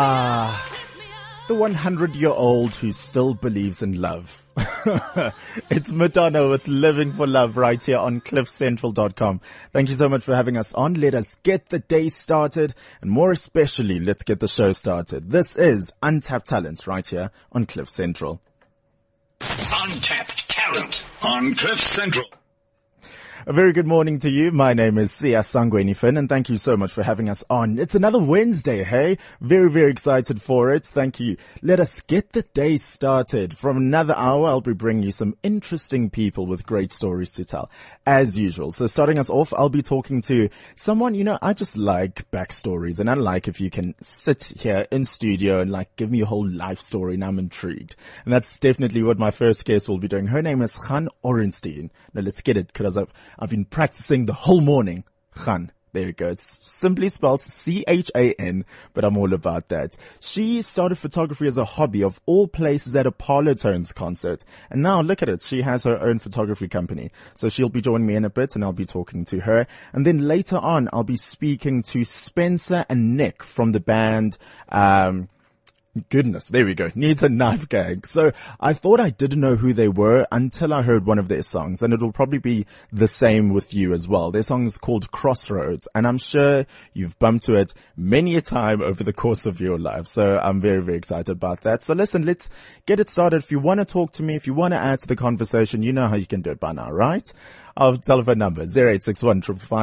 Ah, the 100 year old who still believes in love. it's Madonna with Living for Love right here on cliffcentral.com. Thank you so much for having us on. Let us get the day started and more especially, let's get the show started. This is Untapped Talent right here on Cliff Central. Untapped Talent on Cliff Central. A very good morning to you. My name is Siya Sangweni Finn and thank you so much for having us on. It's another Wednesday, hey? Very, very excited for it. Thank you. Let us get the day started. From another hour, I'll be bringing you some interesting people with great stories to tell, as usual. So starting us off, I'll be talking to someone, you know, I just like backstories and I like if you can sit here in studio and like give me a whole life story and I'm intrigued. And that's definitely what my first guest will be doing. Her name is Chan Orenstein. Now let's get it because I've I've been practicing the whole morning. Chan. There you go. It's simply spelled C-H-A-N, but I'm all about that. She started photography as a hobby of all places at a Parlotones concert. And now look at it. She has her own photography company. So she'll be joining me in a bit and I'll be talking to her. And then later on, I'll be speaking to Spencer and Nick from the band, um, Goodness, there we go. Needs a knife gang. So I thought I didn't know who they were until I heard one of their songs and it'll probably be the same with you as well. Their song is called Crossroads and I'm sure you've bumped to it many a time over the course of your life. So I'm very, very excited about that. So listen, let's get it started. If you want to talk to me, if you want to add to the conversation, you know how you can do it by now, right? Our telephone number 0861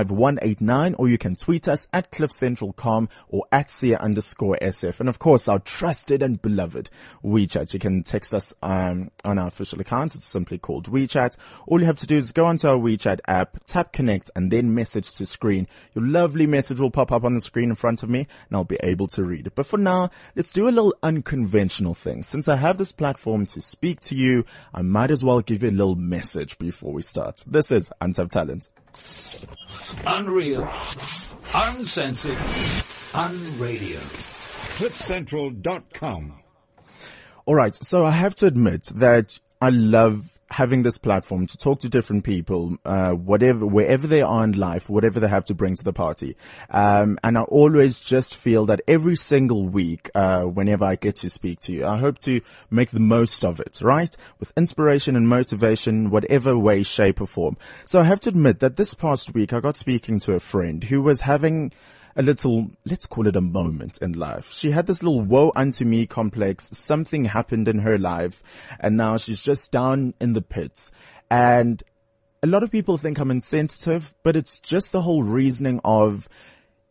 189 or you can tweet us at cliffcentral.com or at Sia underscore SF. And of course, our trusted and beloved WeChat. You can text us um, on our official account. It's simply called WeChat. All you have to do is go onto our WeChat app, tap connect and then message to screen. Your lovely message will pop up on the screen in front of me and I'll be able to read it. But for now, let's do a little unconventional thing. Since I have this platform to speak to you, I might as well give you a little message before we start. This is Untapped Talent. Unreal. Uncensored. Unradio. cliffcentral.com. All right. So I have to admit that I love having this platform to talk to different people, uh, whatever, wherever they are in life, whatever they have to bring to the party. Um, and I always just feel that every single week, uh, whenever I get to speak to you, I hope to make the most of it, right? With inspiration and motivation, whatever way, shape or form. So I have to admit that this past week I got speaking to a friend who was having a little, let's call it a moment in life. She had this little woe unto me complex. Something happened in her life and now she's just down in the pits. And a lot of people think I'm insensitive, but it's just the whole reasoning of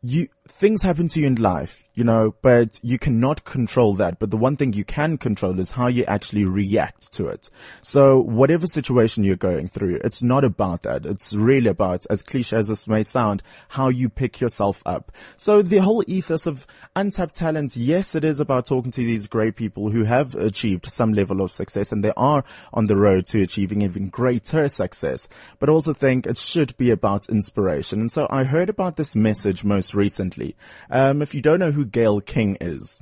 you, things happen to you in life, you know, but you cannot control that. But the one thing you can control is how you actually react to it. So whatever situation you're going through, it's not about that. It's really about, as cliche as this may sound, how you pick yourself up. So the whole ethos of untapped talent, yes, it is about talking to these great people who have achieved some level of success and they are on the road to achieving even greater success. But also think it should be about inspiration. And so I heard about this message most recently. Um, if you don't know who Gayle King is,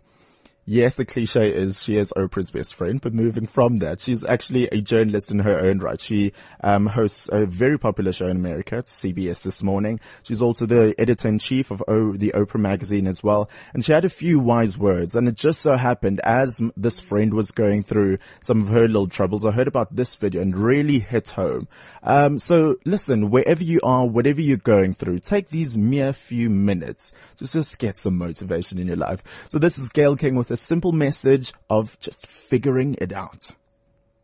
Yes, the cliche is she is Oprah's best friend, but moving from that, she's actually a journalist in her own right. She um, hosts a very popular show in America, CBS this morning. She's also the editor in chief of o- the Oprah magazine as well, and she had a few wise words. And it just so happened, as this friend was going through some of her little troubles, I heard about this video and really hit home. Um, so listen, wherever you are, whatever you're going through, take these mere few minutes to just get some motivation in your life. So this is Gayle King with a simple message of just figuring it out.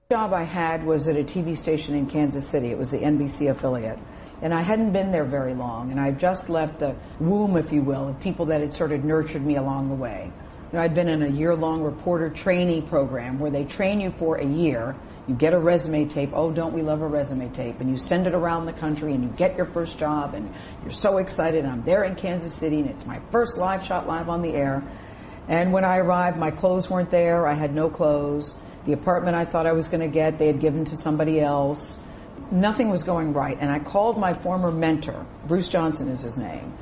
The job I had was at a TV station in Kansas City. It was the NBC affiliate. And I hadn't been there very long, and I've just left the womb, if you will, of people that had sort of nurtured me along the way. You know, I'd been in a year-long reporter trainee program where they train you for a year. You get a resume tape. Oh, don't we love a resume tape? And you send it around the country, and you get your first job, and you're so excited. I'm there in Kansas City, and it's my first live shot live on the air. And when I arrived, my clothes weren't there. I had no clothes. The apartment I thought I was going to get, they had given to somebody else. Nothing was going right. And I called my former mentor, Bruce Johnson is his name,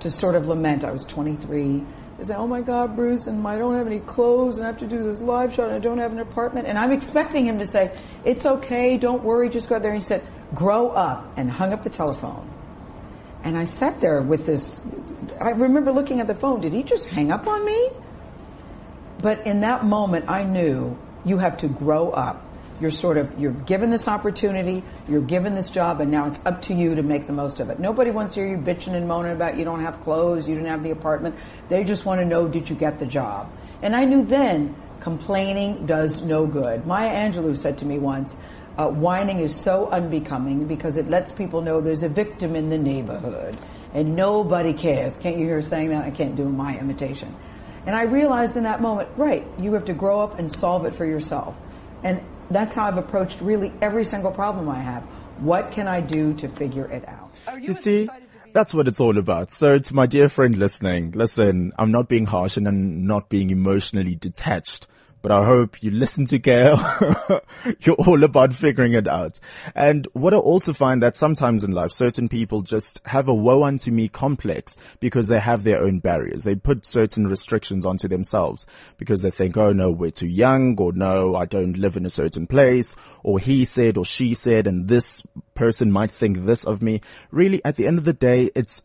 to sort of lament. I was 23. I said, oh my God, Bruce, and I don't have any clothes, and I have to do this live shot, and I don't have an apartment. And I'm expecting him to say, it's okay, don't worry, just go out there. And he said, grow up, and hung up the telephone. And I sat there with this, I remember looking at the phone, did he just hang up on me? But in that moment, I knew you have to grow up. You're sort of, you're given this opportunity, you're given this job, and now it's up to you to make the most of it. Nobody wants to hear you bitching and moaning about you don't have clothes, you didn't have the apartment. They just want to know, did you get the job? And I knew then complaining does no good. Maya Angelou said to me once, uh, whining is so unbecoming because it lets people know there's a victim in the neighborhood and nobody cares. Can't you hear her saying that? I can't do my imitation. And I realized in that moment, right, you have to grow up and solve it for yourself. And that's how I've approached really every single problem I have. What can I do to figure it out? You see, that's what it's all about. So to my dear friend listening, listen, I'm not being harsh and I'm not being emotionally detached but I hope you listen to Gayle. You're all about figuring it out. And what I also find that sometimes in life, certain people just have a woe unto me complex because they have their own barriers. They put certain restrictions onto themselves because they think, oh no, we're too young or no, I don't live in a certain place or he said or she said and this person might think this of me. Really, at the end of the day, it's,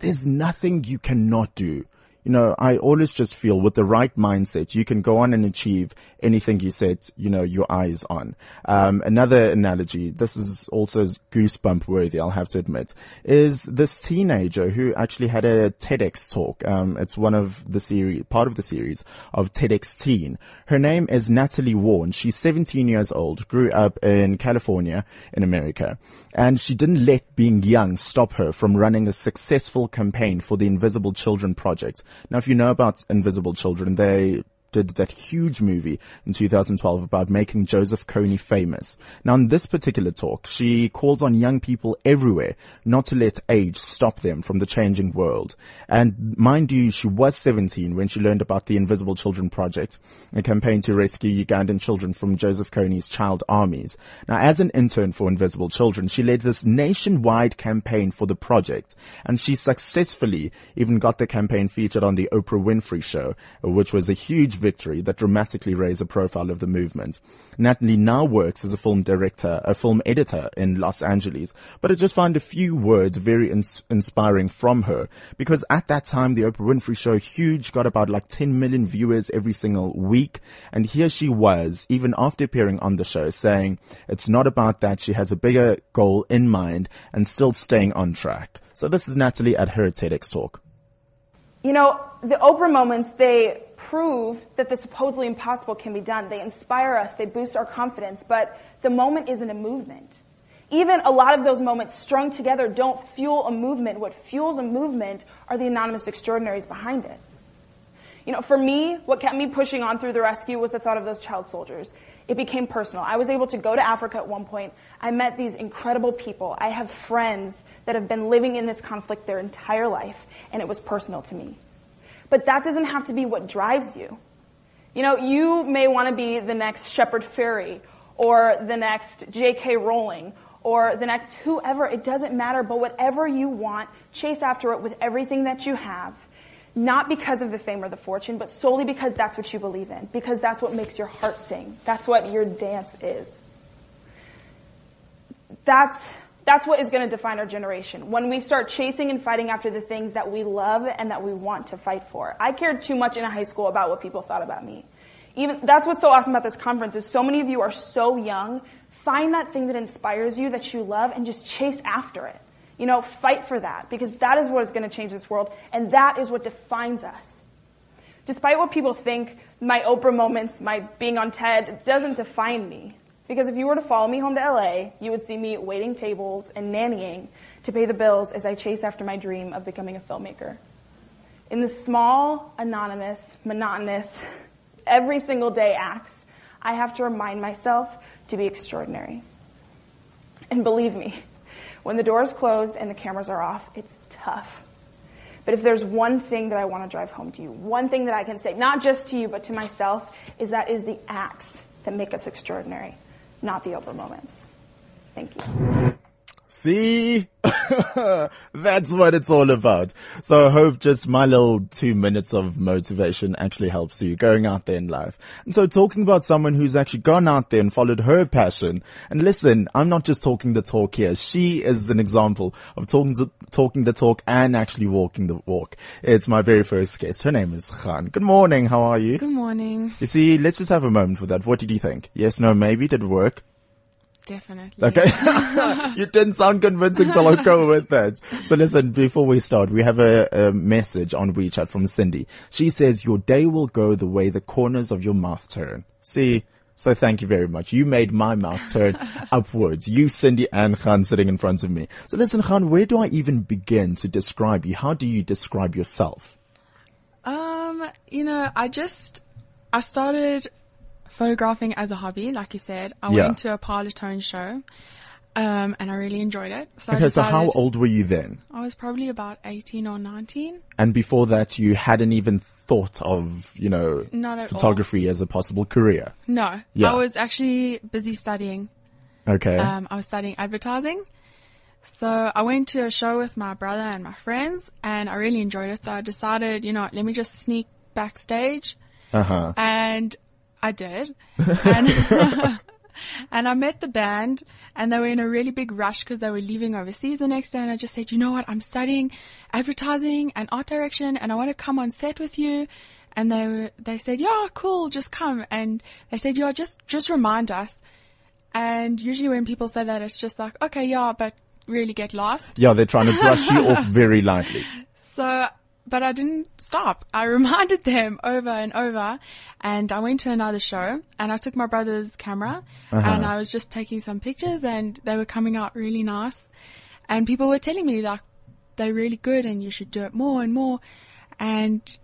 there's nothing you cannot do you know, I always just feel with the right mindset, you can go on and achieve anything you set, you know, your eyes on. Um, another analogy, this is also goosebump worthy, I'll have to admit, is this teenager who actually had a TEDx talk. Um, it's one of the series, part of the series of TEDx Teen. Her name is Natalie Warren. She's 17 years old, grew up in California in America, and she didn't let being young stop her from running a successful campaign for the Invisible Children Project. Now, if you know about Invisible Children, they did that huge movie in 2012 about making Joseph Kony famous. Now in this particular talk, she calls on young people everywhere not to let age stop them from the changing world. And mind you, she was 17 when she learned about the Invisible Children Project, a campaign to rescue Ugandan children from Joseph Kony's child armies. Now as an intern for Invisible Children, she led this nationwide campaign for the project and she successfully even got the campaign featured on the Oprah Winfrey show, which was a huge victory that dramatically raised the profile of the movement. Natalie now works as a film director, a film editor in Los Angeles, but I just find a few words very ins- inspiring from her because at that time the Oprah Winfrey show huge got about like 10 million viewers every single week. And here she was, even after appearing on the show saying it's not about that. She has a bigger goal in mind and still staying on track. So this is Natalie at her TEDx talk. You know, the Oprah moments, they prove that the supposedly impossible can be done. They inspire us, they boost our confidence, but the moment isn't a movement. Even a lot of those moments strung together don't fuel a movement. What fuels a movement are the anonymous extraordinaries behind it. You know, for me, what kept me pushing on through the rescue was the thought of those child soldiers. It became personal. I was able to go to Africa at one point. I met these incredible people. I have friends that have been living in this conflict their entire life, and it was personal to me. But that doesn't have to be what drives you. You know, you may want to be the next Shepard Fairey or the next J.K. Rowling or the next whoever. It doesn't matter, but whatever you want, chase after it with everything that you have. Not because of the fame or the fortune, but solely because that's what you believe in. Because that's what makes your heart sing. That's what your dance is. That's that's what is going to define our generation. When we start chasing and fighting after the things that we love and that we want to fight for. I cared too much in high school about what people thought about me. Even, that's what's so awesome about this conference is so many of you are so young. Find that thing that inspires you, that you love, and just chase after it. You know, fight for that because that is what is going to change this world and that is what defines us. Despite what people think, my Oprah moments, my being on TED doesn't define me. Because if you were to follow me home to LA, you would see me waiting tables and nannying to pay the bills as I chase after my dream of becoming a filmmaker. In the small, anonymous, monotonous, every single day acts, I have to remind myself to be extraordinary. And believe me, when the doors closed and the cameras are off, it's tough. But if there's one thing that I want to drive home to you, one thing that I can say, not just to you, but to myself, is that is the acts that make us extraordinary not the Oprah moments. Thank you. See? That's what it's all about. So I hope just my little two minutes of motivation actually helps you going out there in life. And so talking about someone who's actually gone out there and followed her passion. And listen, I'm not just talking the talk here. She is an example of talking to, talking the talk and actually walking the walk. It's my very first guest. Her name is Chan. Good morning. How are you? Good morning. You see, let's just have a moment for that. What did you think? Yes, no, maybe. Did it work? Definitely. Okay. you didn't sound convincing, but I'll go with that. So listen, before we start, we have a, a, message on WeChat from Cindy. She says, your day will go the way the corners of your mouth turn. See? So thank you very much. You made my mouth turn upwards. You, Cindy and Chan sitting in front of me. So listen, Chan, where do I even begin to describe you? How do you describe yourself? Um, you know, I just, I started photographing as a hobby, like you said. I Yeah. went to a Parlotone show, um, and I really enjoyed it. So Okay, so how old were you then? I was probably about 18 or 19. And before that, you hadn't even thought of, you know, at all. photography as a possible career. No, Yeah. I was actually busy studying. Okay. Um, I was studying advertising. So I went to a show with my brother and my friends and I really enjoyed it. So I decided, you know, let me just sneak backstage Uh huh. and I did. And, and I met the band and they were in a really big rush because they were leaving overseas the next day. And I just said, you know what? I'm studying advertising and art direction and I want to come on set with you. And they were, they said, yeah, cool, just come. And they said, yeah, just, just remind us. And usually when people say that, it's just like, okay, yeah, but really get lost. Yeah, they're trying to brush you off very lightly. So, but I didn't stop. I reminded them over and over and I went to another show and I took my brother's camera uh-huh. and I was just taking some pictures and they were coming out really nice and people were telling me like they're really good and you should do it more and more and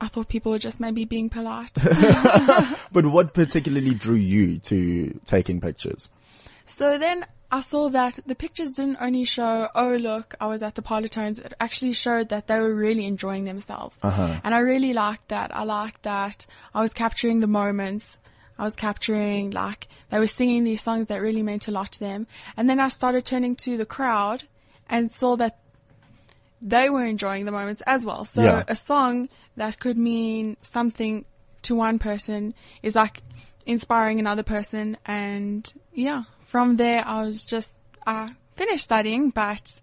I thought people were just maybe being polite. But what particularly drew you to taking pictures? So then I saw that the pictures didn't only show, oh look, I was at the Parlotones. It actually showed that they were really enjoying themselves. Uh-huh. And I really liked that. I liked that I was capturing the moments. I was capturing like they were singing these songs that really meant a lot to them. And then I started turning to the crowd and saw that they were enjoying the moments as well. So Yeah. a song that could mean something to one person is like inspiring another person. And yeah, from there I was just, I finished studying, but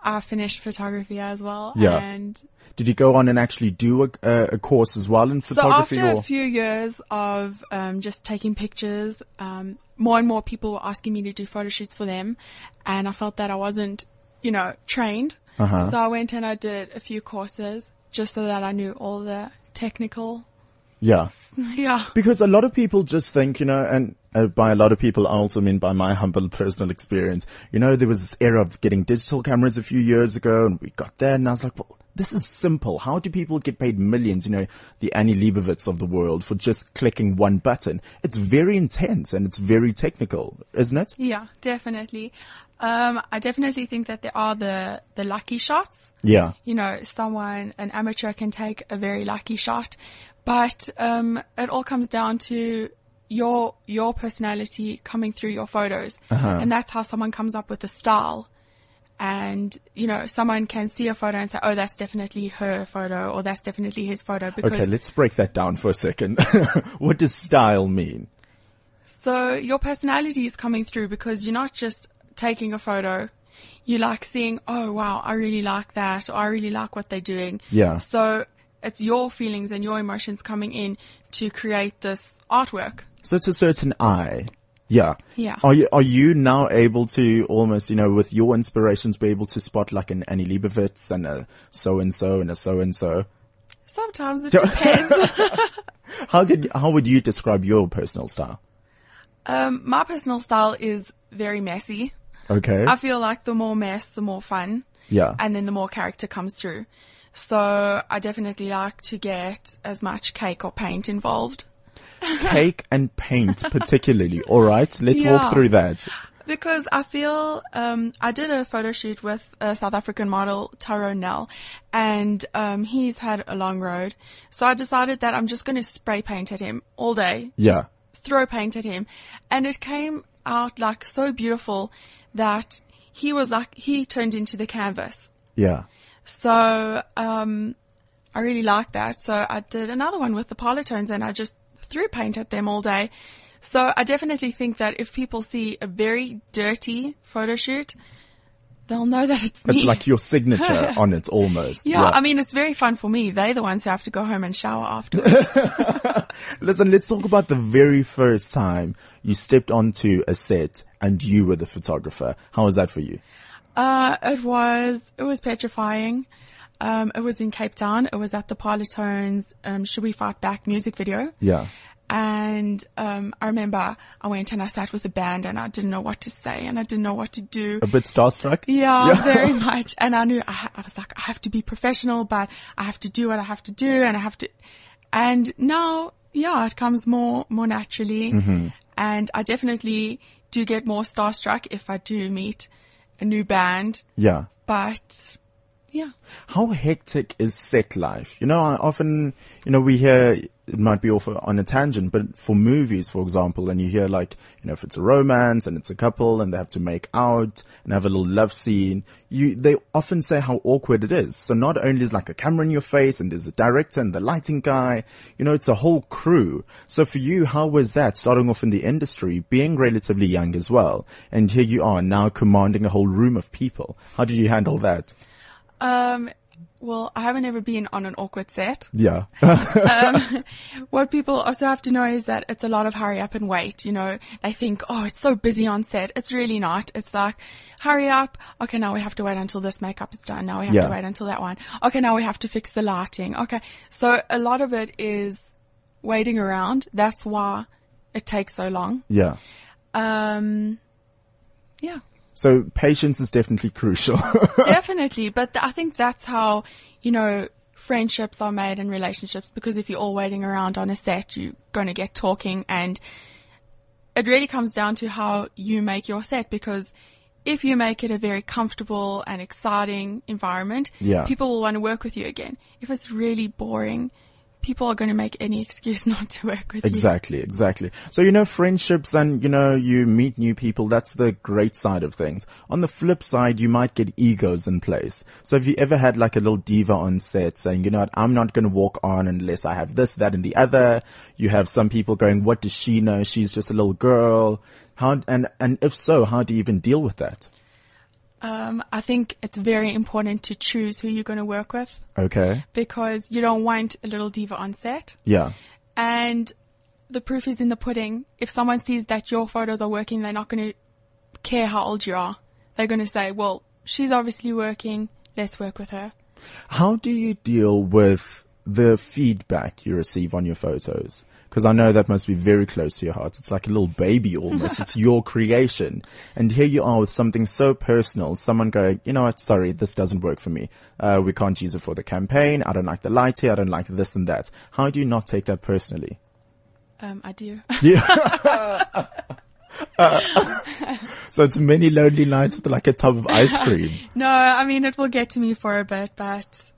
I finished photography as well. Yeah. And Did you go on and actually do a, a, a course as well in photography? so after or? a few years of um, just taking pictures, um, more and more people were asking me to do photo shoots for them, and I felt that I wasn't, you know, trained. Uh-huh. So I went and I did a few courses just so that I knew all the technical. yeah. yeah. Because a lot of people just think, you know, and uh, by a lot of people, I also mean by my humble personal experience, you know, there was this era of getting digital cameras a few years ago and we got there and I was like, well, this is simple. How do people get paid millions, you know, the Annie Leibovitz of the world for just clicking one button? It's very intense and it's very technical, isn't it? Yeah, definitely. Um, I definitely think that there are the the lucky shots. Yeah. you know, someone, an amateur can take a very lucky shot, but, um, it all comes down to your, your personality coming through your photos. Uh-huh. And that's how someone comes up with a style. And, you know, someone can see a photo and say, oh, that's definitely her photo or that's definitely his photo because Okay, let's break that down for a second. what does style mean? So your personality is coming through because you're not just taking a photo. You like seeing, oh wow, I really like that, or I really like what they're doing. Yeah. So it's your feelings and your emotions coming in to create this artwork. So it's a certain eye. Yeah. Yeah. Are you, are you now able to almost, you know, with your inspirations be able to spot like an Annie Leibovitz and a so and so and a so and so? Sometimes it depends. How could, how would you describe your personal style? um, my personal style is very messy. Okay. I feel like the more mess, the more fun. Yeah. And then the more character comes through. So I definitely like to get as much cake or paint involved. Cake and paint particularly. All right. Let's Yeah. walk through that. Because I feel, um, I did a photo shoot with a South African model, Taro Nell, and, um, he's had a long road. So I decided that I'm just going to spray paint at him all day. Yeah. Just throw paint at him. And it came out like so beautiful that he was like, he turned into the canvas. Yeah. So, um, I really liked that. So I did another one with the Parlotones and I just threw paint at them all day. So I definitely think that if people see a very dirty photo shoot, they'll know that it's me. It's like your signature on it almost. yeah, I mean, it's very fun for me. They're the ones who have to go home and shower afterwards. Listen, let's talk about the very first time you stepped onto a set and you were the photographer. How was that for you? Uh, it was, it was petrifying. Um, it was in Cape Town. It was at the Parlotones, um, Should We Fight Back music video. Yeah. And, um, I remember I went and I sat with the band and I didn't know what to say and I didn't know what to do. A bit starstruck? Yeah, Yeah. very much. And I knew, I, I was like, I have to be professional, but I have to do what I have to do and I have to, and now, yeah, it comes more, more naturally. Mm-hmm. And I definitely do get more starstruck if I do meet a new band, Yeah. but yeah. How hectic is set life? You know, I often, you know, we hear it might be off on a tangent, but for movies, for example, and you hear like, you know, if it's a romance and it's a couple and they have to make out and have a little love scene, you, they often say how awkward it is. So not only is like a camera in your face and there's a director and the lighting guy, you know, it's a whole crew. So for you, how was that starting off in the industry, being relatively young as well? And here you are now commanding a whole room of people. How did you handle that? Um, well, I haven't ever been on an awkward set. Yeah. What people also have to know is that it's a lot of hurry up and wait. You know, they think, oh, it's so busy on set. It's really not. It's like, hurry up. Okay, now we have to wait until this makeup is done. Now we have Yeah. to wait until that one. Okay, now we have to fix the lighting. Okay. So a lot of it is waiting around. That's why it takes so long. yeah. Um, yeah. So patience is definitely crucial. Definitely, but th- I think that's how, you know, friendships are made and relationships because if you're all waiting around on a set, you're going to get talking and it really comes down to how you make your set because if you make it a very comfortable and exciting environment, Yeah. people will want to work with you again. If it's really boring, people are going to make any excuse not to work with you. exactly, exactly. So, you know, friendships and, you know, you meet new people, that's the great side of things. On the flip side, you might get egos in place. So have you ever had like a little diva on set saying, you know what, I'm not going to walk on unless I have this, that and the other. You have some people going, what does she know? She's just a little girl. How, and, and if so, how do you even deal with that? Um, I think it's very important to choose who you're going to work with Okay. because you don't want a little diva on set. Yeah. And the proof is in the pudding. If someone sees that your photos are working, they're not going to care how old you are. They're going to say, well, she's obviously working. Let's work with her. How do you deal with the feedback you receive on your photos? Because I know that must be very close to your heart. It's like a little baby almost. it's your creation. And here you are with something so personal. Someone going, you know what? Sorry, this doesn't work for me. Uh, we can't use it for the campaign. I don't like the light here. I don't like this and that. How do you not take that personally? Um, I do. Yeah. So it's many lonely nights with like a tub of ice cream. no, I mean, it will get to me for a bit, but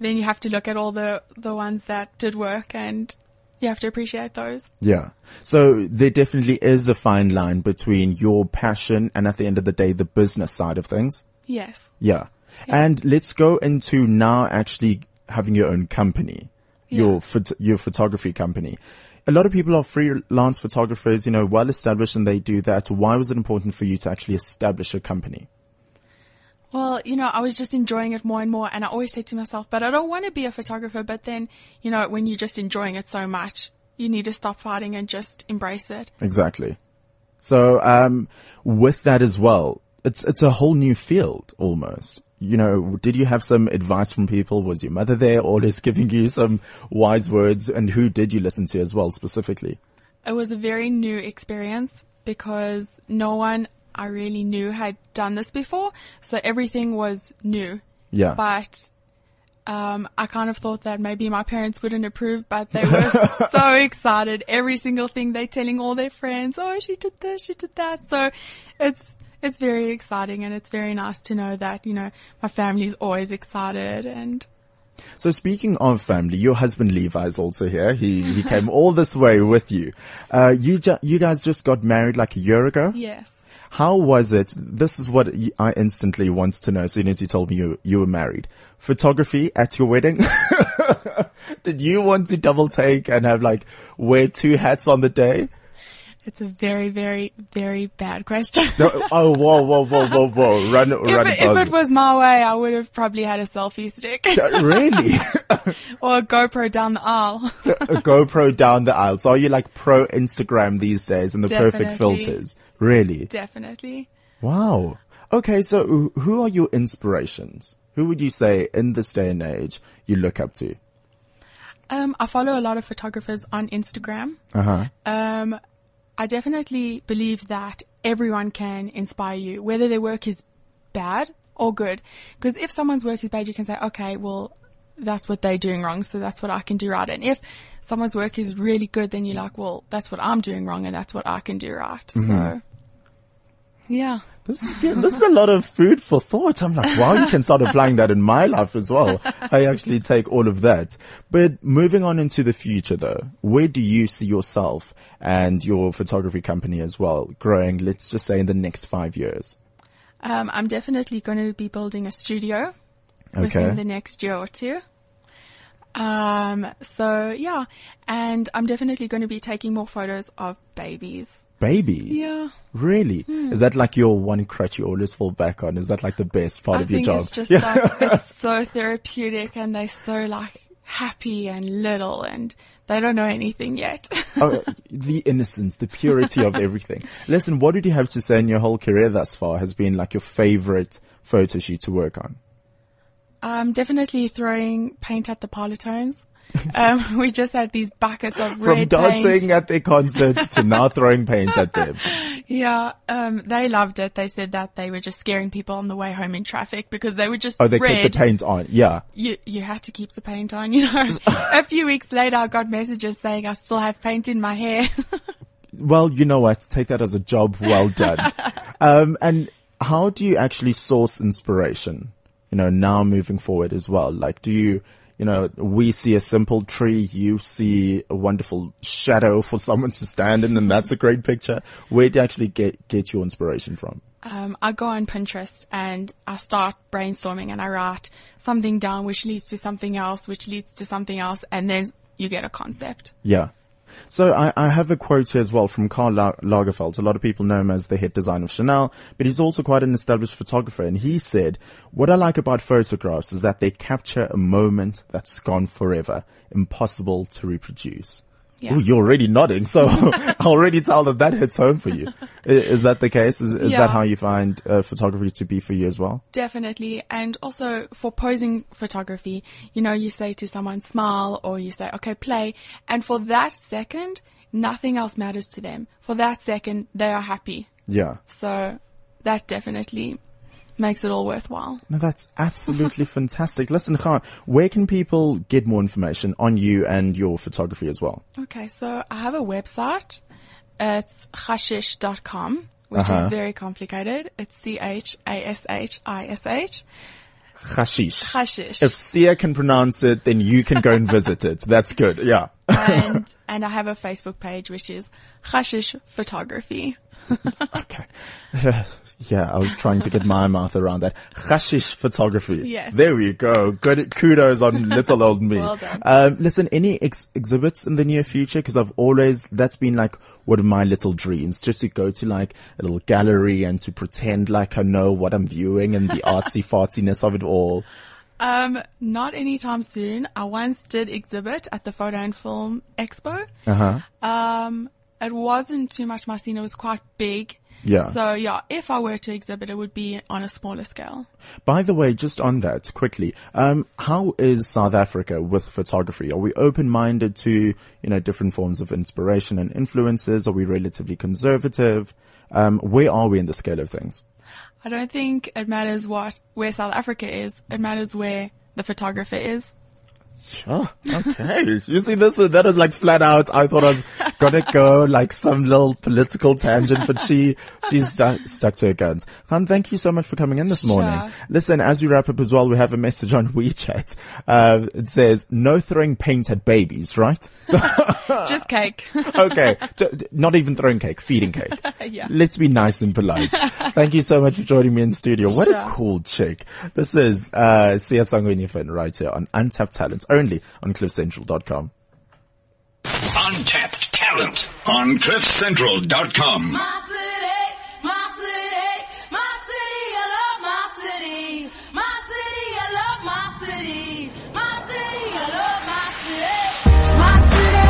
then you have to look at all the, the ones that did work and you have to appreciate those. Yeah. So there definitely is a fine line between your passion and at the end of the day, the business side of things. Yes. Yeah. And let's go into now actually having your own company, your Yeah. phot- your photography company. A lot of people are freelance photographers, you know, well established and they do that. Why was it important for you to actually establish a company? Well, you know, I was just enjoying it more and more, and I always say to myself, but I don't want to be a photographer. But then, you know, when you're just enjoying it so much, you need to stop fighting and just embrace it. Exactly. So, um, with that as well, it's, it's a whole new field almost. You know, did you have some advice from people? Was your mother there always giving you some wise words? And who did you listen to as well specifically? It was a very new experience because no one I really knew had done this before. So everything was new. Yeah. But um, I kind of thought that maybe my parents wouldn't approve, but they were so excited. Every single thing they're telling all their friends, oh, she did this, she did that. So it's, it's very exciting and it's very nice to know that, you know, my family's always excited and So speaking of family, your husband Levi is also here. He, he came all this way with you. Uh, you, ju- you guys just got married like a year ago. yes. How was it? This is what I instantly wanted to know as soon as you told me you, you were married. Photography at your wedding? Did you want to double take and have like wear two hats on the day? It's a very, very, very bad question. No, oh, whoa, whoa, whoa, whoa, whoa. Run, if, run it, if it was my way, I would have probably had a selfie stick really? or a GoPro down the aisle. a GoPro down the aisle. So are you like pro Instagram these days and the perfect filters? Really? Definitely. Wow. Okay, so who- are your inspirations? Who would you say in this day and age you look up to? Um, I follow a lot of photographers on Instagram. Uh huh. Um, I definitely believe that everyone can inspire you, whether their work is bad or good. Because if someone's work is bad, you can say, okay, well, that's what they're doing wrong, so that's what I can do right. And if someone's work is really good, then you're like, well, that's what I'm doing wrong, and that's what I can do right. So, yeah. This is good. this is a lot of food for thought. I'm like, wow, you can start applying that in my life as well. I actually take all of that. But moving on into the future though, where do you see yourself and your photography company as well growing, let's just say in the next five years? Um, I'm definitely going to be building a studio Okay. within the next year or two. Um, so yeah, and I'm definitely going to be taking more photos of babies. Babies? Yeah. Really? Is that like your one crutch you always fall back on? Is that like the best part I of your job? it's just like, it's so therapeutic and they're so like happy and little and they don't know anything yet. oh, the innocence, the purity of everything. Listen, what would you have to say in your whole career thus far has been like your favorite photo shoot to work on? um, definitely throwing paint at the Parlotones. Um, we just had these buckets of From dancing paint. at their concerts to now throwing paint at them. Yeah, um, they loved it. They said that they were just scaring people on the way home in traffic because they were just Oh, they red. kept the paint on. Yeah. you you had to keep the paint on, you know. a few weeks later, I got messages saying I still have paint in my hair. Well, you know what? Take that as a job well done. um, and how do you actually source inspiration? You know, now moving forward as well. Like, do you, you know, we see a simple tree, you see a wonderful shadow for someone to stand in, and that's a great picture. Where do you actually get get your inspiration from? um, I go on Pinterest and I start brainstorming and I write something down, which leads to something else, which leads to something else, and then you get a concept. Yeah. So I, I have a quote here as well from Karl Lagerfeld. A lot of people know him as the head designer of Chanel, but he's also quite an established photographer. And he said, what I like about photographs is that they capture a moment that's gone forever, impossible to reproduce. Yeah. Ooh, you're already nodding. So I already tell that that hits home for you. Is that the case? Is, is Yeah. that how you find uh, photography to be for you as well? Definitely. And also for posing photography, you know, you say to someone smile or you say, okay, play. And for that second, nothing else matters to them. For that second, they are happy. Yeah. So that definitely makes it all worthwhile. No, that's absolutely fantastic. Listen, Chan, where can people get more information on you and your photography as well? Okay, so I have a website. It's chashish.com, which Uh-huh. is very complicated. It's C-H-A-S-H-I-S-H. Hashish. Khashish. If Siya can pronounce it, then you can go and visit it. That's good. Yeah. and, and I have a Facebook page, which is Chashish Photography. Okay. yeah, I was trying to get my mouth around that. Hashish photography. Yes. There we go. Good kudos on little old me. Well done. Um, listen, any ex- exhibits in the near future? Cause I've always, that's been like one of my little dreams, just to go to like a little gallery and to pretend like I know what I'm viewing and the artsy fartsiness of it all. Um, not anytime soon. I once did exhibit at the Photo and Film Expo. Uh huh. Um, it wasn't too much my scene. It was quite big. Yeah. So yeah, if I were to exhibit, it would be on a smaller scale. By the way, just on that quickly, um, how is South Africa with photography? Are we open-minded to, you know, different forms of inspiration and influences? Are we relatively conservative? Um, where are we in the scale of things? I don't think it matters what where South Africa is. It matters where the photographer is. Oh, okay. you see this, that is like flat out. I thought I was gonna go like some little political tangent, but she, she's stu- stuck to her guns. Chan, thank you so much for coming in this morning. Sure. Listen, as we wrap up as well, we have a message on WeChat. Uh, it says, no throwing paint at babies, right? So, Just cake. okay. J- Not even throwing cake, feeding cake. Yeah. Let's be nice and polite. Thank you so much for joining me in studio. What a cool chick. This is, uh, Siya Sangwenifan right here on Untapped Talent, only on cliffcentral.com. Untapped talent on cliffcentral.com. My city, my city, my city, I love my city. My city, I love my city. My city, I love my city. My city.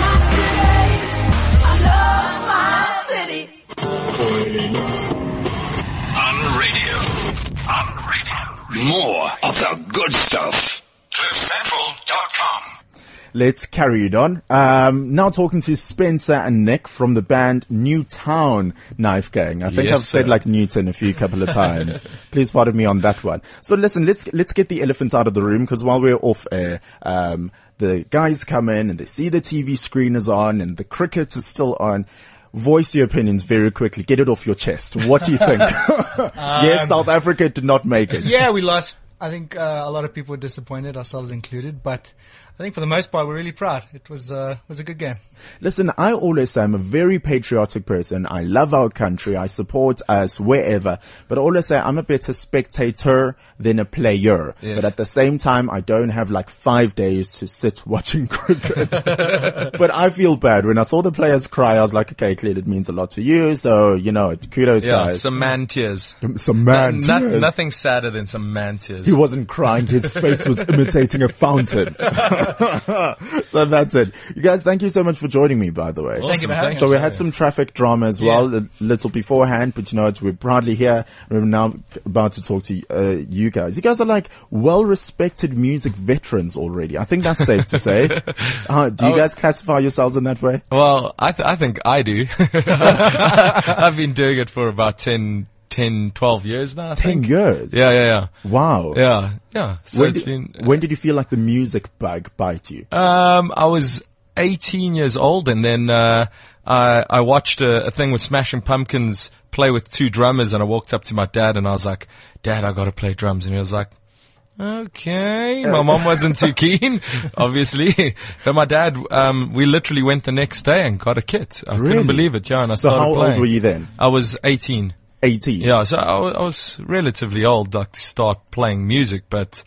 My city, I love my city. On radio. On radio. More of the good stuff. cliffcentral.com. Let's carry it on. Um, now talking to Spencer and Nick from the band Newtown Knife Gang. I think Yes, I've said like Newton a few couple of times. Please pardon me on that one. So listen, let's, let's get the elephant out of the room because while we're off air, um, the guys come in and they see the TV screen is on and the cricket is still on. Voice your opinions very quickly. Get it off your chest. What do you think? yes, South Africa did not make it. Yeah, we lost. I think uh, a lot of people were disappointed, ourselves included. But I think for the most part, we're really proud. It was uh, was a good game. Listen, I always say I'm a very patriotic person. I love our country. I support us wherever. But I always say I'm a better spectator than a player. Yes. But at the same time, I don't have like five days to sit watching cricket. but I feel bad. When I saw the players cry, I was like, okay, clearly it means a lot to you. So, you know, kudos Yeah, guys. some man tears. Some man No- tears. nothing sadder than some man tears. He wasn't crying. His face was imitating a fountain. so that's it. You guys, thank you so much for joining me, by the way. Awesome, for having So we had some traffic drama as well, a little beforehand, but you know what, we're proudly here. We're now about to talk to uh, you guys. You guys are like well-respected music veterans already. I think that's safe to say. Uh, do you Oh. guys classify yourselves in that way? Well, I, th- I think I do. I've been doing it for about 10, 10 12 years now. I Ten think. years. Yeah, yeah, yeah. Wow. yeah. Yeah. So When it's did, been, when did you feel like the music bug bite you? Um, I was 18 years old, and then uh, I I watched a, a thing with Smashing Pumpkins play with two drummers, and I walked up to my dad, and I was like, "Dad, I got to play drums," and he was like. Okay, my mom wasn't too keen, obviously. But my dad, um, we literally went the next day and got a kit. I Really? couldn't believe it, yeah. And I So started how playing. old were you then? I was 18. 18. Yeah, so I, I was relatively old, like to start playing music, but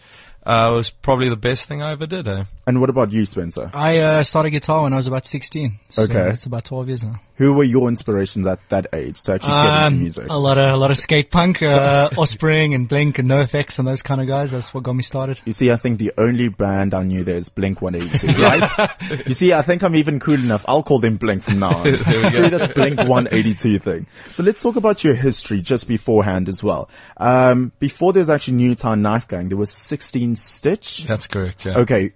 uh, it was probably the best thing I ever did. Eh? And what about you, Spencer? I uh, started guitar when I was about 16. So Okay. It's about 12 years now. Who were your inspirations at that age to actually get into Um, music? a lot of a lot of skate punk, uh, Offspring and Blink and NoFX and those kind of guys. That's what got me started. You see, I think the only band I knew there is Blink 182, right? you see, I think I'm even cool enough. I'll call them Blink from now on. Screw this Blink 182 thing. So let's talk about your history just beforehand as well. Um, before there's actually Newtown Knife Gang, there was 16 Stitch. That's correct, yeah. Okay.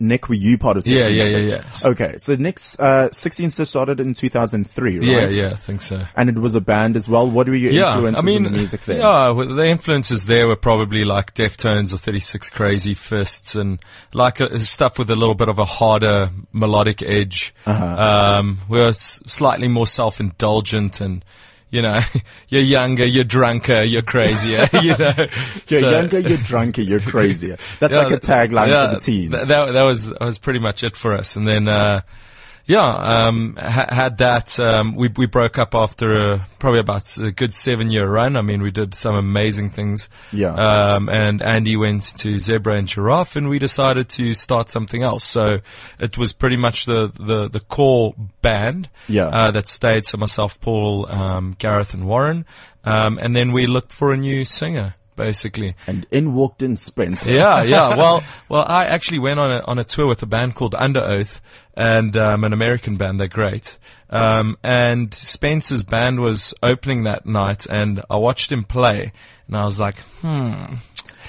Nick, were you part of 16 Yeah, yeah, Stitch? yeah, yeah. Okay. So Nick's, uh, 16 Stitch started in 2003, right? Yeah, yeah, I think so. And it was a band as well. What were your Yeah, influences I mean, in the music there? yeah, well, the influences there were probably like Deftones or 36 Crazyfists and like uh, stuff with a little bit of a harder melodic edge. Uh-huh. Um, we were s- slightly more self-indulgent and, you know, you're younger, you're drunker, you're crazier, you know. You're So- younger, you're drunker, you're crazier. That's Yeah, like a tagline yeah, for the teens. th- that, that was that was pretty much it for us. And then, uh, yeah, um, ha- had that. Um, we we broke up after a, probably about a good seven year run. I mean, we did some amazing things. Yeah. Um, and Andy went to Zebra and Giraffe, and we decided to start something else. So it was pretty much the the, the core band. Yeah. Uh, that stayed. So myself, Paul, um, Gareth, and Warren. Um, and then we looked for a new singer, basically. and in walked in Spencer. Yeah, yeah. Well, well, I actually went on a on a tour with a band called Underoath, and um, an American band. They're great. Um, and Spencer's band was opening that night, and I watched him play, and I was like, hmm.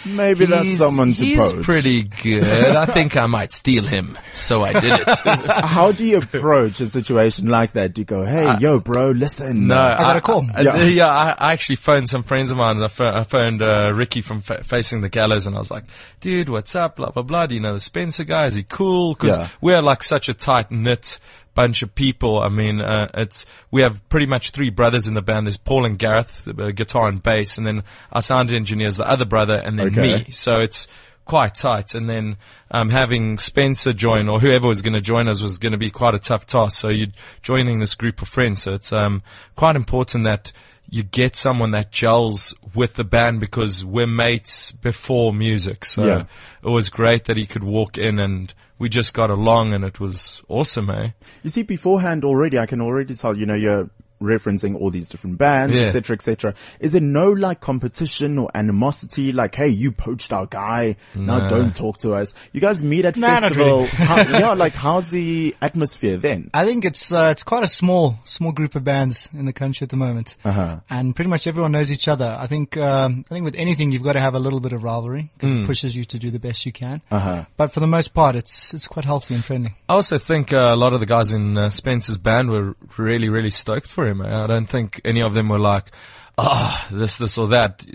Maybe that's He's- someone to He's poach. pretty good. I think I might steal him, so I did it. How do you approach a situation like that? Do you go, hey, yo, bro, listen. No, I got a call. I, Yeah. yeah, I, I actually phoned some friends of mine. I phoned, I phoned uh, Ricky from Fa- Facing the Gallows, and I was like, "Dude, what's up? Blah blah blah. Do you know the Spencer guy? Is he cool? Because Yeah. we're like such a tight knit bunch of people. I mean, uh, it's we have pretty much three brothers in the band. There's Paul and Gareth, uh, guitar and bass, and then our sound engineer's the other brother, and then Okay. me. So it's quite tight. And then um, having Spencer join or whoever was going to join us was going to be quite a tough task. So you're joining this group of friends. So it's um, quite important that you get someone that gels with the band because we're mates before music. So Yeah. it was great that he could walk in and we just got along and it was awesome, eh? You see, beforehand already, I can already tell, you know, you're referencing all these different bands, Yeah. etc. et. Is there no like competition or animosity? Like, hey, you poached our guy. Now don't talk to us. You guys meet at Nah, festival. really. How, yeah, like how's the atmosphere then? I think it's uh, it's quite a small small group of bands in the country at the moment, Uh-huh. and pretty much everyone knows each other. I think um, I think with anything you've got to have a little bit of rivalry because it pushes you to do the best you can. Uh-huh. But for the most part, it's it's quite healthy and friendly. I also think uh, a lot of the guys in uh, Spencer's band were really, really stoked for him. I don't think any of them were like, "Ah, this, this, or that."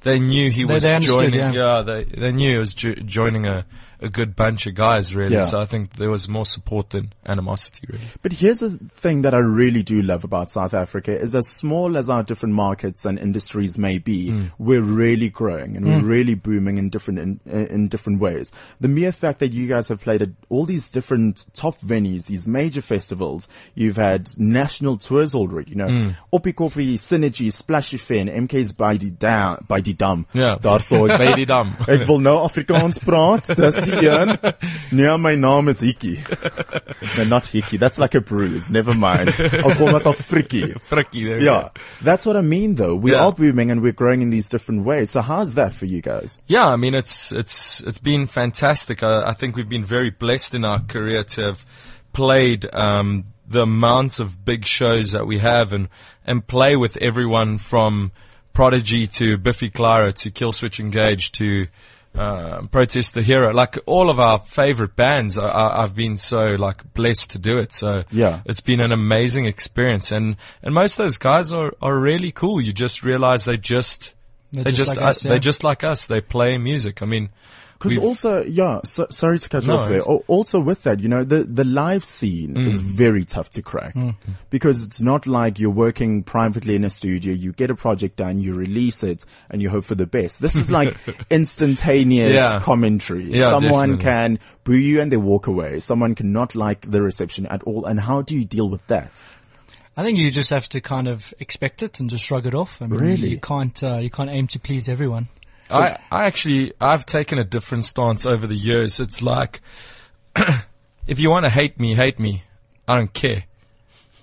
They knew he was they understood, joining. yeah. they they knew he was jo- joining a, a good bunch of guys, really. Yeah. So I think there was more support than animosity, really. But here's the thing that I really do love about South Africa is as small as our different markets and industries may be, hmm. we're really growing and we're hmm. really booming in different, in, in different ways. The mere fact that you guys have played at all these different top venues, these major festivals, you've had national tours already, you know, hmm. Oppikoppi, Synergy, Splash FM, MK's by die dam, by die dam. Ja. Daarso, By die dam. Ek wil nou Afrikaans praat. Dis een. Nee, my name is Hikkie. No, not Hickey. That's like a bruise. Never mind. I'll call myself Frikkie. Frikkie, there Yeah. go. That's what I mean though. We Yeah. are booming and we're growing in these different ways. So how's that for you guys? Yeah, I mean it's it's it's been fantastic. I, I think we've been very blessed in our career to have played um, the amounts of big shows that we have and and play with everyone from Prodigy to Biffy Clyro to Killswitch Engage to uh, Protest the Hero. Like all of our favorite bands, I, I, I've been so like blessed to do it. So Yeah. it's been an amazing experience, and and most of those guys are are really cool. You just realize they just They're they just just like uh, us, yeah. they're just like us. They play music. I mean, Because also, yeah, so, sorry to cut you No, off there. Also with that, you know, the, the live scene Mm. is very tough to crack because it's not like you're working privately in a studio, you get a project done, you release it and you hope for the best. This is like instantaneous Yeah. commentary. Yeah, Someone definitely. can boo you and they walk away. Someone cannot like the reception at all. And how do you deal with that? I think you just have to kind of expect it and just shrug it off. I mean, Really? you can't uh, you can't aim to please everyone. I, I actually, I've taken a different stance over the years. It's like, if you want to hate me, hate me. I don't care.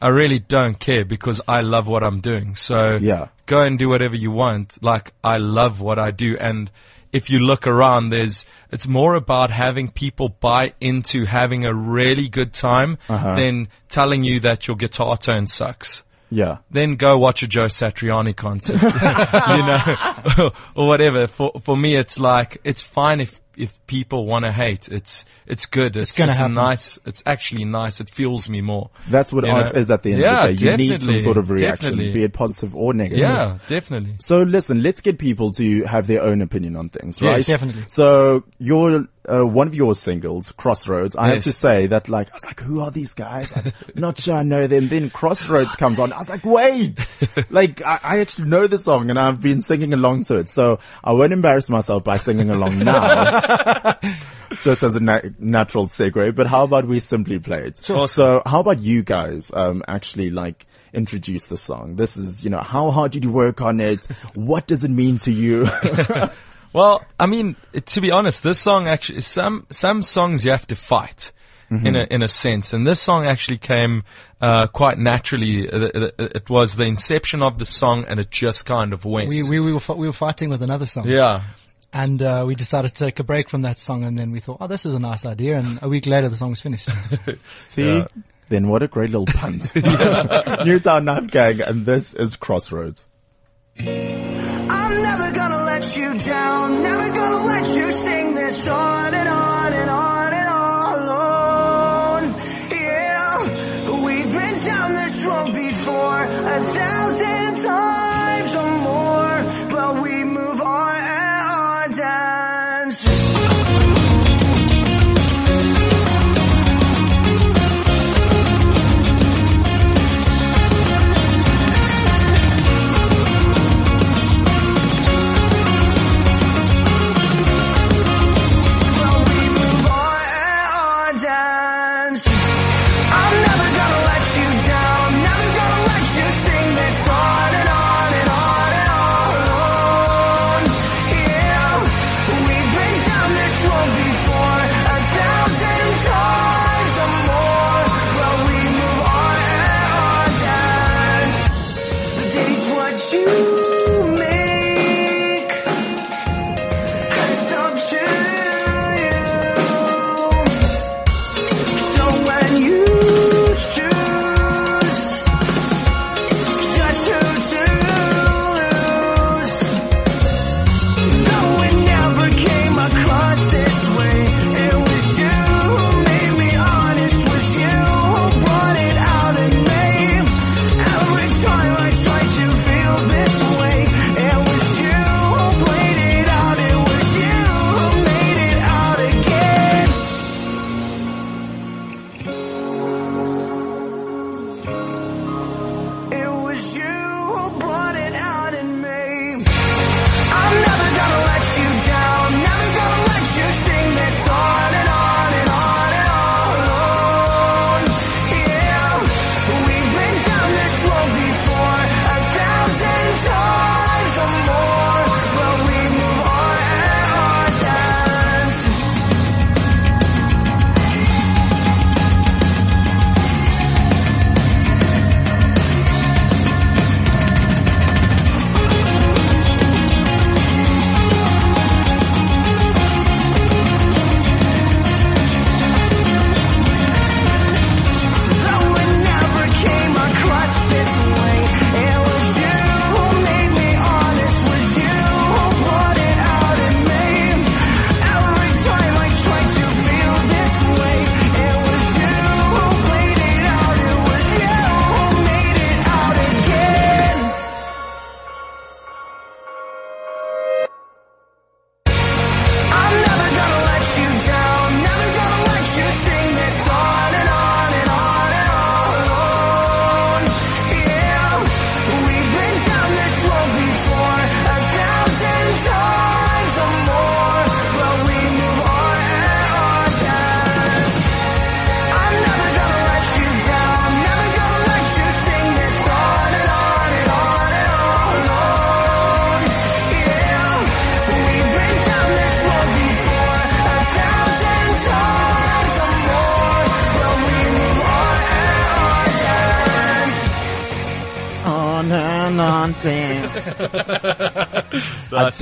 I really don't care because I love what I'm doing. So Yeah. go and do whatever you want. Like I love what I do. And if you look around, there's, it's more about having people buy into having a really good time uh-huh. than telling you that your guitar tone sucks Yeah. then go watch a Joe Satriani concert, you know, or whatever. For for me, it's like it's fine if if people want to hate. It's it's good. It's, gonna it's happen. nice. It's actually nice. It fuels me more. That's what art know? is at the end Yeah, of the day. You need some definitely, sort of reaction, definitely. be it positive or negative. Yeah, definitely. So listen, let's get people to have their own opinion on things, Yes, right? definitely. So your uh, one of your singles, Crossroads, I have to say that like I was like, who are these guys? I'm not sure I know them. Then Crossroads comes on. I was like, wait, like I, I actually know the song and I've been singing along to it. So I won't embarrass myself by singing along now. Just as a na- natural segue, but how about we simply play it? Sure. So how about you guys, um, actually like introduce the song? This is, you know, how hard did you work on it? What does it mean to you? Well, I mean, to be honest, this song actually some some songs you have to fight. In a in a sense, and this song actually came uh, quite naturally. Uh, It, it- it was the inception of the song, and it just kind of went. We we, we were we were fighting with another song. yeah, And uh, we decided to take a break from that song, and then we thought, oh, this is a nice idea. And a week later, the song was finished. See? Then what a great little punt. Newtown Knife Gang, and this is Crossroads. I'm never gonna let you down. Never gonna let you sing this on and on and on and all alone. Yeah, we've been down this road before. A thousand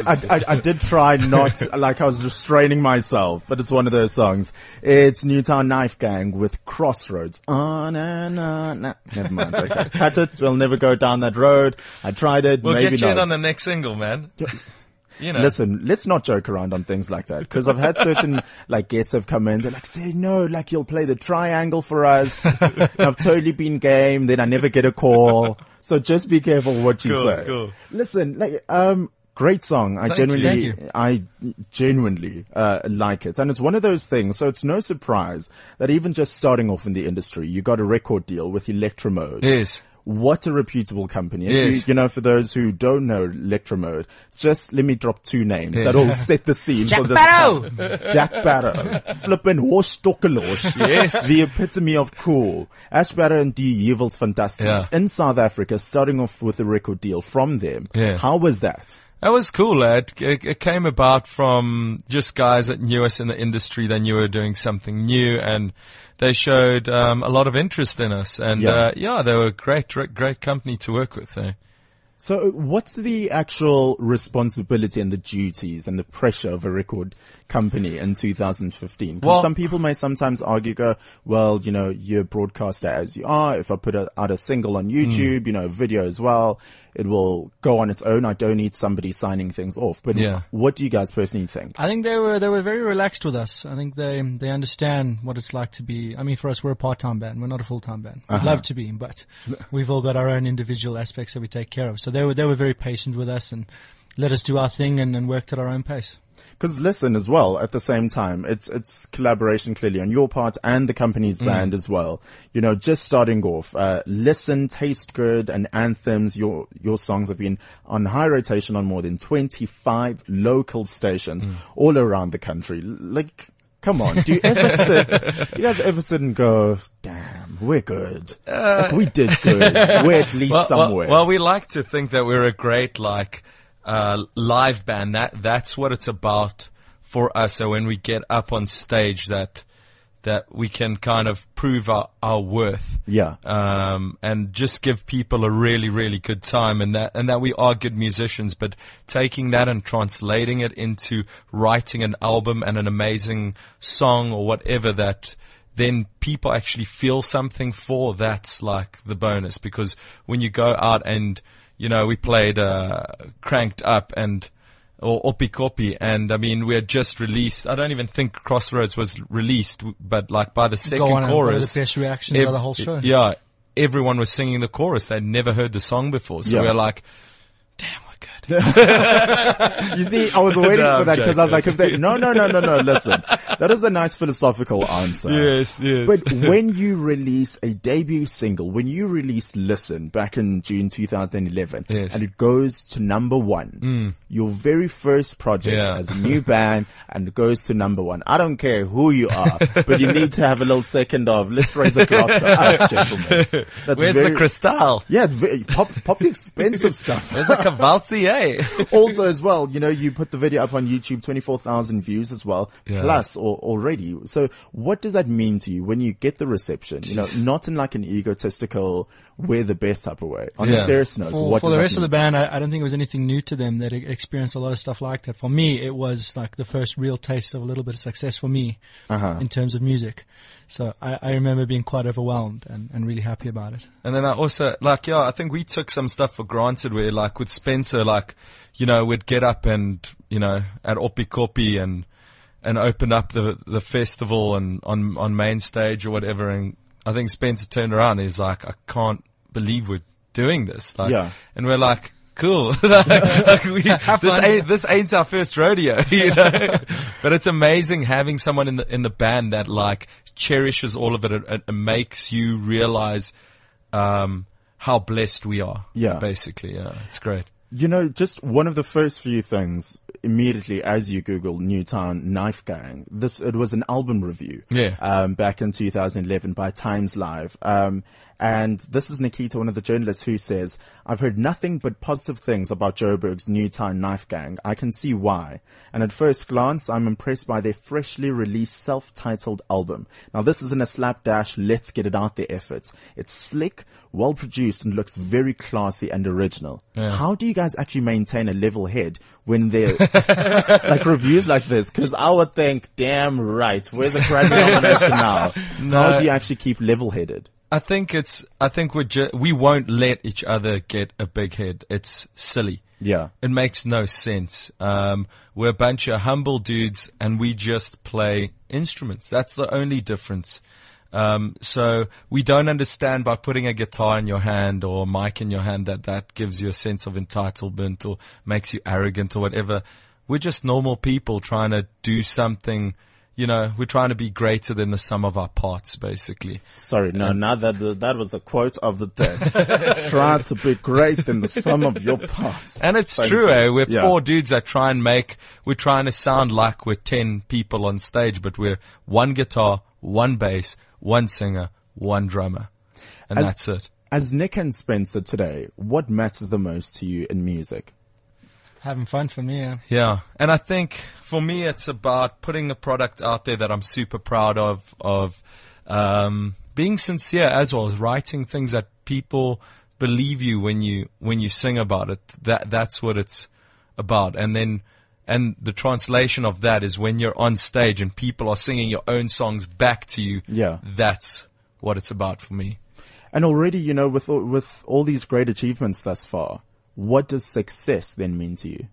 I, I, I did try not, like I was restraining myself, but it's one of those songs. It's Newtown Knife Gang with Crossroads. On and on. Nah, never mind. Okay. Cut it. We'll never go down that road. I tried it. We'll maybe get you in on the next single, man. You know. Listen, let's not joke around on things like that because I've had certain like guests have come in. They're like, "Say no, like you'll play the triangle for us." I've totally been game. Then I never get a call. So just be careful what you Cool, say. cool. Listen, like um, great song. I Thank you. genuinely, Thank you. I genuinely uh, like it, and it's one of those things. So it's no surprise that even just starting off in the industry, you got a record deal with Electromode. Yes. What a reputable company. Yes. You, you know, for those who don't know Electromode, just let me drop two names Yes. that'll set the scene Jack for this. Parow! Jack Parow. Flippin' Horstokkelosh. Yes. The epitome of cool. Ash Parow and Die Heuwels Fantasties Yeah. in South Africa, starting off with a record deal from them. Yeah. How was that? That was cool, lad. It, it came about from just guys that knew us in the industry. They knew we were doing something new and they showed um, a lot of interest in us. And Yeah. uh, yeah, they were a great, great, great company to work with. Eh? So what's the actual responsibility and the duties and the pressure of a record company in 2015? Because Well- some people may sometimes argue, go, well, you know, you're a broadcaster as you are. If I put a, out a single on Hmm. YouTube, you know, video as well, it will go on its own. I don't need somebody signing things off. But Yeah. what do you guys personally think? I think they were they were very relaxed with us. I think they they understand what it's like to be. I mean, for us, we're a part time band. We're not a full time band. We'd uh-huh. love to be, but we've all got our own individual aspects that we take care of. So they were they were very patient with us and let us do our thing and, and worked at our own pace. Because listen as well, at the same time, it's, it's collaboration clearly on your part and the company's Mm. band as well. You know, just starting off, uh, listen, taste good and anthems. Your, your songs have been on high rotation on more than 25 local stations Mm. all around the country. Like, come on. Do you ever sit, you guys ever sit and go, damn, we're good. like we did good. We're at least Uh, well, somewhere. Well, well, we like to think that we're a great like uh, live band. That that's what it's about for us. So when we get up on stage, that that we can kind of prove our, our worth. Yeah. Um, and just give people a really, really good time and that, and that we are good musicians, but taking that and translating it into writing an album and an amazing song or whatever that then people actually feel something for, that's like the bonus because when you go out and, you know, we played, uh, cranked up and, or Oppikoppi, and I mean, we had just released, I don't even think Crossroads was released, but like by the second Go on, and chorus. the best reactions of the whole show? Yeah, everyone was singing the chorus. They'd never heard the song before. So Yeah. we were like, damn, we're good. You see, I was waiting No, for that because I was like, if they, no, no, no, no, no, listen, that is a nice philosophical answer. Yes, yes. But when you release a debut single, when you release Listen back in June 2011, Yes. Mm. and it goes to number one, your very first project Yeah. as a new band, and it goes to number one. I don't care who you are, but you need to have a little second of, let's raise a glass to us, gentlemen. That's Where's very- the crystal? Yeah, ve- pop, pop the expensive stuff. Where's the Cavalier? also as well, you know, you put the video up on YouTube, 24,000 views as well, Yeah. plus or, already. So what does that mean to you when you get the reception? You know, not in like an egotistical, we're the best type of way. On a serious note, For, what for does the that rest of the band, I, I don't think it was anything new to them. They'd experienced a lot of stuff like that. For me, it was like the first real taste of a little bit of success for me Uh-huh. in terms of music. So I, I remember being quite overwhelmed and, and really happy about it. And then I also, like, yeah, I think we took some stuff for granted where, like, with Spencer, like, you know, we'd get up and, you know, at Oppikoppi and, and open up the, the festival and on, on main stage or whatever. And I think Spencer turned around and he's like, I can't believe we're doing this. Like, Yeah. and we're like, cool. like, like we, this ain't, this ain't our first rodeo, you know, but it's amazing having someone in the, in the band that like cherishes all of it and, and makes you realize, um, how blessed we are. Yeah. Basically, yeah. It's great. You know, just one of the first few things immediately as you Google Newtown Knife Gang, this, it was an album review. Yeah. Um, back in 2011 by Times Live. Um, and this is Nikita, one of the journalists who says, I've heard nothing but positive things about Joburg's Newtown Knife Gang. I can see why. And at first glance, I'm impressed by their freshly released self-titled album. Now this isn't a slapdash, let's get it out there effort. It's slick, well produced and looks very classy and original. How do you guys actually maintain a level head when they're like reviews like this? Cause I would think, damn right, where's a Grammy nomination now? How do you actually keep level headed? I think it's. I think we ju- we won't let each other get a big head. It's silly. Yeah. It makes no sense. Um, we're a bunch of humble dudes, and we just play instruments. That's the only difference. Um, so we don't understand by putting a guitar in your hand or a mic in your hand that that gives you a sense of entitlement or makes you arrogant or whatever. We're just normal people trying to do something. You know, we're trying to be greater than the sum of our parts, basically. Sorry, no, now that that was the quote of the day. Try to be great than the sum of your parts. And it's Thank true, you. eh? We're Yeah. four dudes that try and make, we're trying to sound like we're 10 people on stage, but we're one guitar, one bass, one singer, one drummer. And As- that's it. As Nick and Spencer today, what matters the most to you in music? Having fun for me. Yeah. Yeah. And I think for me, it's about putting a product out there that I'm super proud of, of, um, being sincere as well as writing things that people believe you when you, when you sing about it. That, that's what it's about. And then, and the translation of that is when you're on stage and people are singing your own songs back to you. Yeah. That's what it's about for me. And already, you know, with all, with all these great achievements thus far, what does success then mean to you?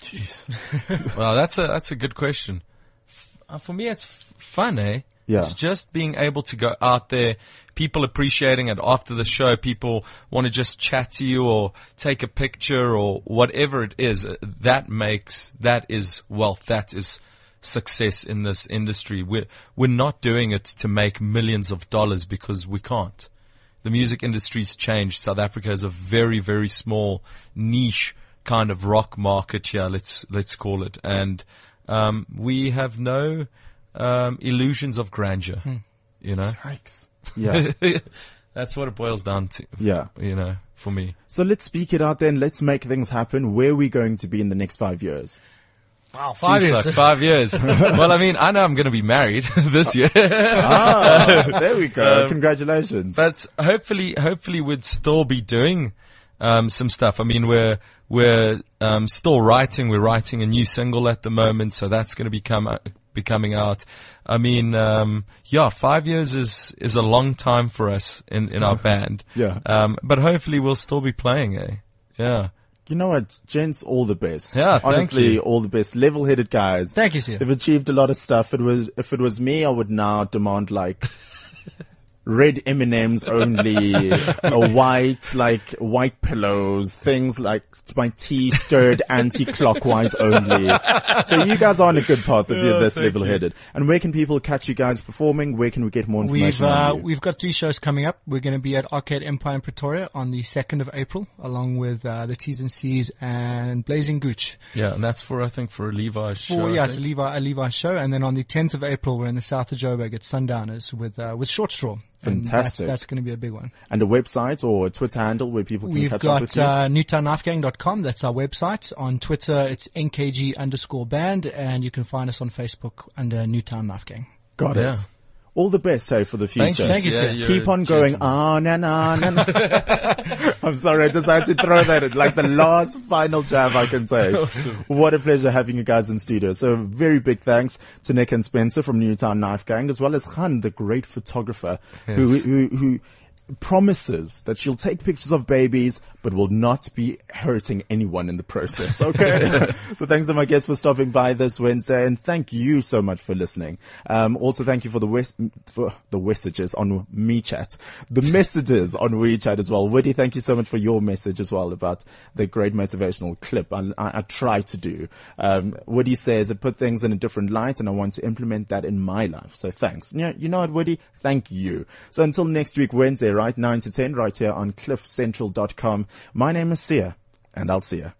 Jeez. well, that's a that's a good question. F- uh, for me, it's f- fun, eh? Yeah. It's just being able to go out there, people appreciating it after the show. People want to just chat to you or take a picture or whatever it is. That makes that is wealth. That is success in this industry. We're we're not doing it to make millions of dollars because we can't. The music industry's changed. South Africa is a very, very small niche kind of rock market here. Let's let's call it, and um, we have no um, illusions of grandeur. You know, Yikes. Yeah. that's what it boils down to. yeah. You know, for me. So let's speak it out then. Let's make things happen. Where are we going to be in the next five years? Wow, five Jeez, years. like five years. well, I mean, I know I'm going to be married this year. Ah, there we go. Um, Congratulations. but hopefully, hopefully we'd still be doing um, some stuff. I mean, we're we're um, still writing. We're writing a new single at the moment, so that's going to become uh, be coming out. I mean, um, yeah, five years is is a long time for us in in our band. Yeah. Um, but hopefully we'll still be playing. Eh? Yeah. You know what, gents, all the best. Yeah, honestly, all the best. Level-headed guys. Thank you, sir. They've achieved a lot of stuff. It was if it was me, I would now demand like red M and M's only, a white like white pillows, things like my tea stirred anti-clockwise only. So you guys are on a good path if you're this level-headed. And where can people catch you guys performing? Where can we get more information? We've uh, on you? we've got three shows coming up. We're going to be at Arcade Empire in Pretoria on the second of April, along with uh, the T's and C's and Blazing Gooch. Yeah, and that's for I think for a Levi's show. For, I yeah, it's a. Levi, a Levi show, and then on the tenth of April, we're in the south of Joburg at Sundowners with uh, with Short Straw. And that's- Fantastic. That's, going to be a big one. and a website or a Twitter handle where people can We've catch up with got you. uh, newtownknifegang.com. That's our website. On Twitter, it's nkg underscore band, and you can find us on Facebook under Newtown Knife Gang. Got Yeah. it. All the best, hey, for the future. Thank you. Thank you, Yeah, sir. Keep on going. gentleman. Ah, na na na. na. I'm sorry, I just had to throw that in, like the last final jab I can take. What a pleasure having you guys in studio. So very big thanks to Nick and Spencer from Newtown Knife Gang, as well as Chan, the great photographer, who, who, who promises that she'll take pictures of babies, but will not be hurting anyone in the process. Okay. so thanks to my guests for stopping by this Wednesday and thank you so much for listening. Um, also thank you for the wes- for the messages on MeChat, the messages on WeChat as well. Woody, thank you so much for your message as well about the great motivational clip I, I, I try to do. Um, Woody says it put things in a different light and I want to implement that in my life. So thanks. You know, you know what, Woody? Thank you. So until next week, Wednesday, right? 9 to 10, right here on cliffcentral.com. My name is Siya. and I'll see you.